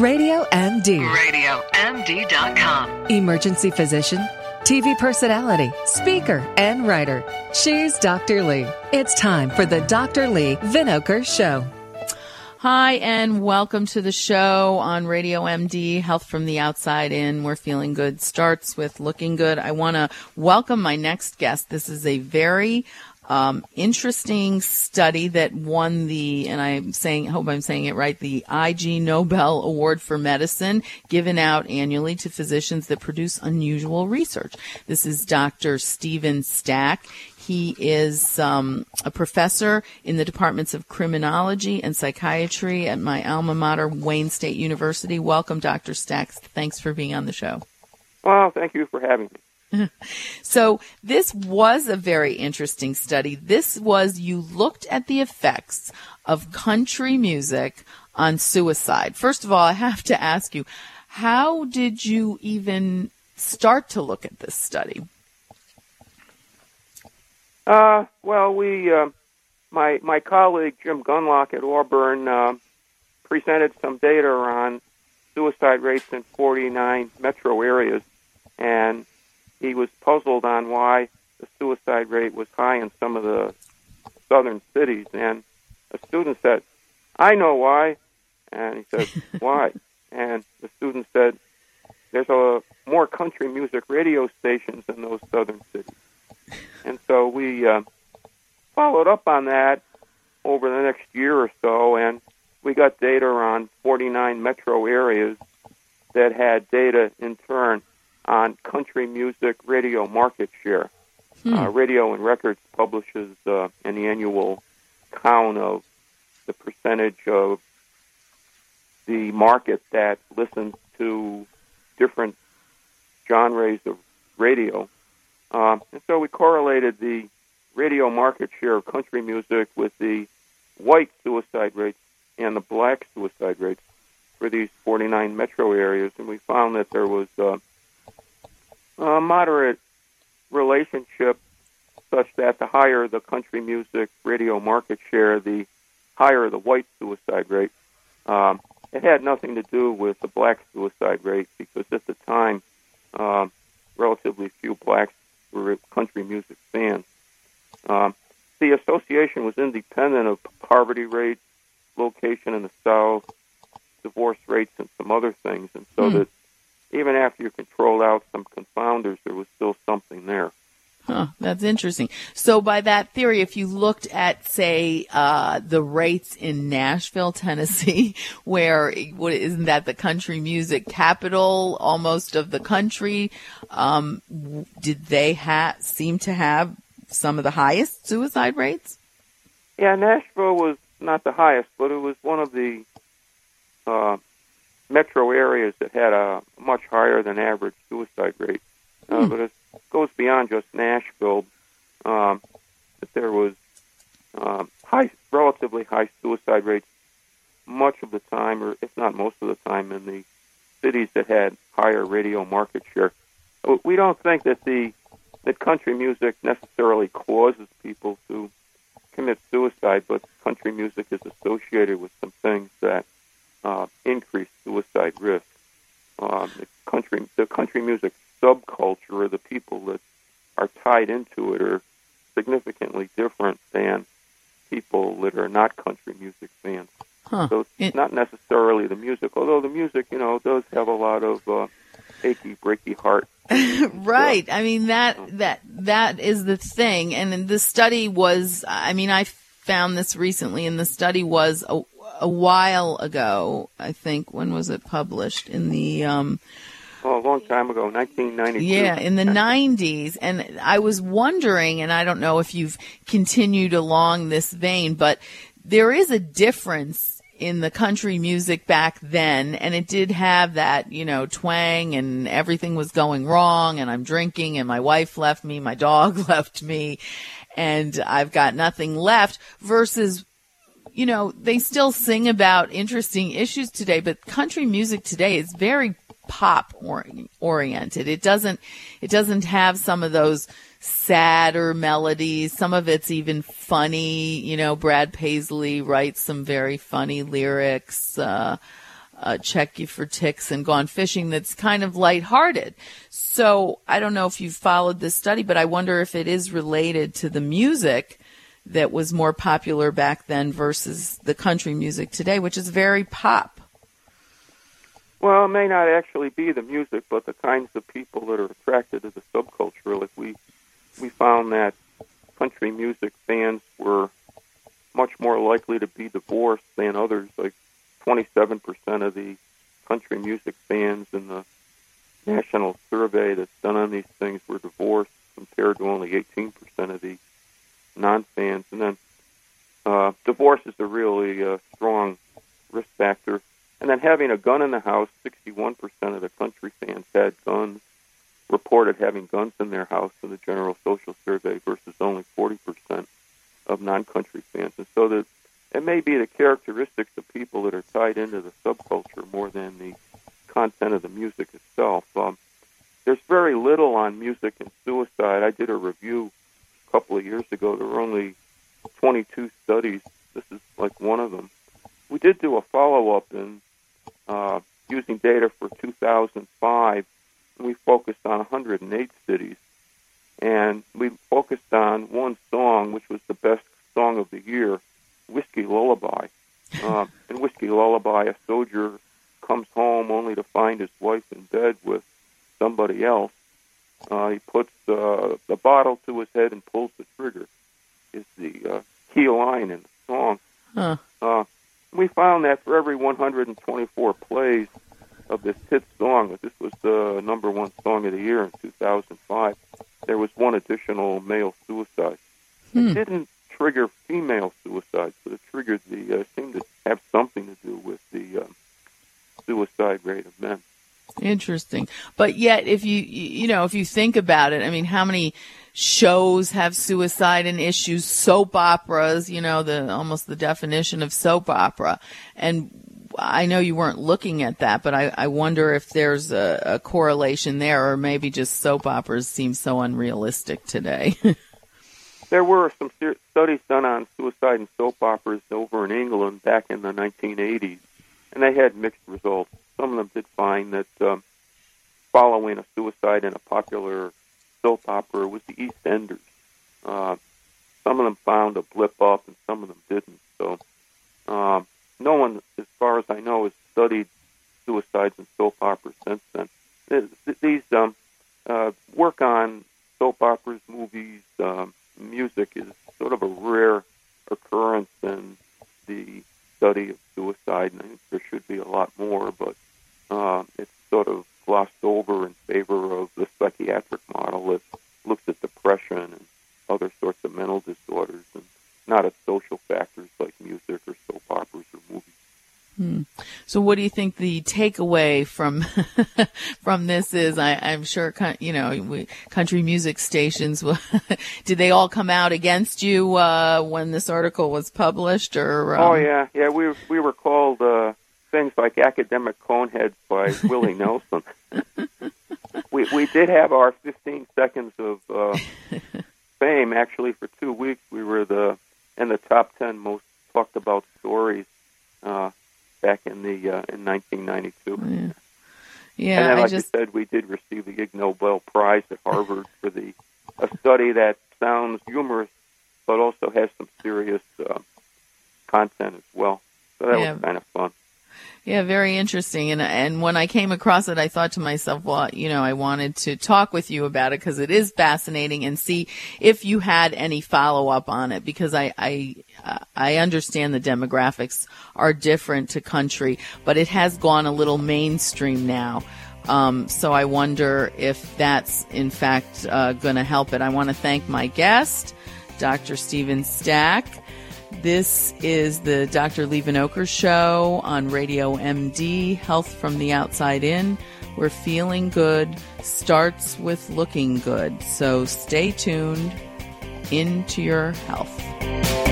Radio MD. RadioMD.com. Emergency physician, TV personality, speaker, and writer. She's Dr. Leigh. It's time for the Dr. Leigh Vinocur Show. Hi, and welcome to the show on Radio MD, Health from the Outside In. We're feeling good. Starts with looking good. I want to welcome my next guest. This is a very um, interesting study that won the, and I'm saying, hope I'm saying it right, the Ig Nobel Award for Medicine, given out annually to physicians that produce unusual research. This is Dr. Steven Stack. He is um, a professor in the departments of criminology and psychiatry at my alma mater, Wayne State University. Welcome, Dr. Stack. Thanks for being on the show. Well, thank you for having me. so, this was a very interesting study. This was you looked at the effects of country music on suicide. First of all, I have to ask you, how did you even start to look at this study? Uh, well, we, uh, my my colleague Jim Gundlach at Auburn uh, presented some data on suicide rates in 49 metro areas, and he was puzzled on why the suicide rate was high in some of the southern cities. And a student said, "I know why," and he said, "Why?" And the student said, "There's a more country music radio stations in those southern cities." And so we uh, followed up on that over the next year or so, and we got data on 49 metro areas that had data on country music radio market share. Hmm. Uh, radio and Records publishes uh, an annual count of the percentage of the market that listens to different genres of radio um, and so we correlated the radio market share of country music with the white suicide rates and the black suicide rates for these 49 metro areas, and we found that there was uh, a moderate relationship such that the higher the country music radio market share, the higher the white suicide rate. Um, it had nothing to do with the black suicide rate because at the time, um, relatively few blacks were country music fans. Um, the association was independent of poverty rates, location in the South, divorce rates, and some other things, and so mm. that even after you controlled out some confounders, there was still something there. Huh, that's interesting. So, by that theory, if you looked at, say, uh, the rates in Nashville, Tennessee, where what isn't that the country music capital almost of the country? Um, did they ha- seem to have some of the highest suicide rates? Yeah, Nashville was not the highest, but it was one of the uh, metro areas that had a much higher than average suicide rate. Uh, hmm. But it's goes beyond just Nashville. Um, that there was uh, high, relatively high suicide rates much of the time, or if not most of the time, in the cities that had higher radio market share. We don't think that the that country music necessarily causes people to commit suicide, but country music is associated with some things that uh, increase suicide risk. Um, the country, the country music subculture or the people that are tied into it are significantly different than people that are not country music fans. Huh. So it's it, not necessarily the music, although the music, you know, does have a lot of uh, achy, breaky heart. right. I mean that that that is the thing, and the study was. I mean, I found this recently, and the study was a, a while ago. I think when was it published in the um, long time ago, 1992. Yeah, in the 90s. And I was wondering, and I don't know if you've continued along this vein, but there is a difference in the country music back then, and it did have that, you know, twang and everything was going wrong, and I'm drinking, and my wife left me, my dog left me, and I've got nothing left versus you know, they still sing about interesting issues today, but country music today is very pop oriented. It doesn't it doesn't have some of those sadder melodies. Some of it's even funny. You know, Brad Paisley writes some very funny lyrics. Uh, uh, check you for ticks and gone fishing that's kind of lighthearted. So I don't know if you've followed this study, but I wonder if it is related to the music that was more popular back then versus the country music today, which is very pop. Well, it may not actually be the music, but the kinds of people that are attracted to the subculture. Like we, we found that country music fans were much more likely to be divorced than others. Like 27% of the country music fans in the national survey that's done on these things were divorced, compared to only 18% of the non-fans. And then uh, divorce is a really uh, strong risk factor. And then having a gun in the house, 61% of the country fans had guns, reported having guns in their house in the general social survey versus only 40% of non-country fans. And so the, it may be the characteristics of people that are tied into the subculture more than the content of the music itself. Um, there's very little on music and suicide. I did a review a couple of years ago. There were only 22 studies. This is like one of them. We did do a follow-up in uh, using data for 2005. And we focused on 108 cities, and we focused on one song, which was the best song of the year, "Whiskey Lullaby." Uh, in "Whiskey Lullaby," a soldier comes home only to find his wife in bed with somebody else. Uh, he puts uh, the bottle to his head and pulls the trigger. Is the uh, key line in the we found that for every 124 plays of this hit song, this was the number one song of the year in 2005, there was one additional male suicide. Hmm. It didn't trigger female suicides, but it triggered the uh, seemed to have something to do with the um, suicide rate of men. Interesting. But yet, if you, you know, if you think about it, I mean, how many shows have suicide and issues, soap operas, you know, the, almost the definition of soap opera. And I know you weren't looking at that, but I, I wonder if there's a, a correlation there or maybe just soap operas seem so unrealistic today. There were some studies done on suicide and soap operas over in England back in the 1980s, and they had mixed results. Some of them did find that um, following a suicide in a popular soap opera was the EastEnders. Uh, some of them found a blip up, and some of them didn't. So, um, no one, as far as I know, has studied suicides in soap operas since then. Th- th- These um, uh, work on soap operas, movies, um, music is sort of a rare occurrence in the study of suicide, and I think there should be a lot more, but uh, it's sort of glossed over in favor of the psychiatric model that looks at depression and other sorts of mental disorders, and not at social factors like music or soap operas or movies. So, what do you think the takeaway from from this is? I, I'm sure, you know, we, country music stations. did they all come out against you uh, when this article was published? Or um, Oh yeah, yeah. We we were called uh, things like academic coneheads by Willie Nelson. we we did have our 15 seconds of uh, fame. Actually, for two weeks, we were the in the top 10 most talked about stories uh, back in the uh, in 1992. Yeah, and then, I like just you said, we did receive the Ig Nobel Prize at Harvard for the a study that sounds humorous, but also has some serious uh, content as well. So that Yeah. was kind of fun. Yeah, very interesting. And and when I came across it, I thought to myself, well, you know, I wanted to talk with you about it because it is fascinating and see if you had any follow up on it because I I I understand the demographics are different to country, but it has gone a little mainstream now. Um, so I wonder if that's in fact uh, going to help it. I want to thank my guest, Dr. Steven Stack. This is the Dr. Leigh Vinocur show on Radio MD, Health from the Outside In. Where feeling good starts with looking good. So stay tuned into your health.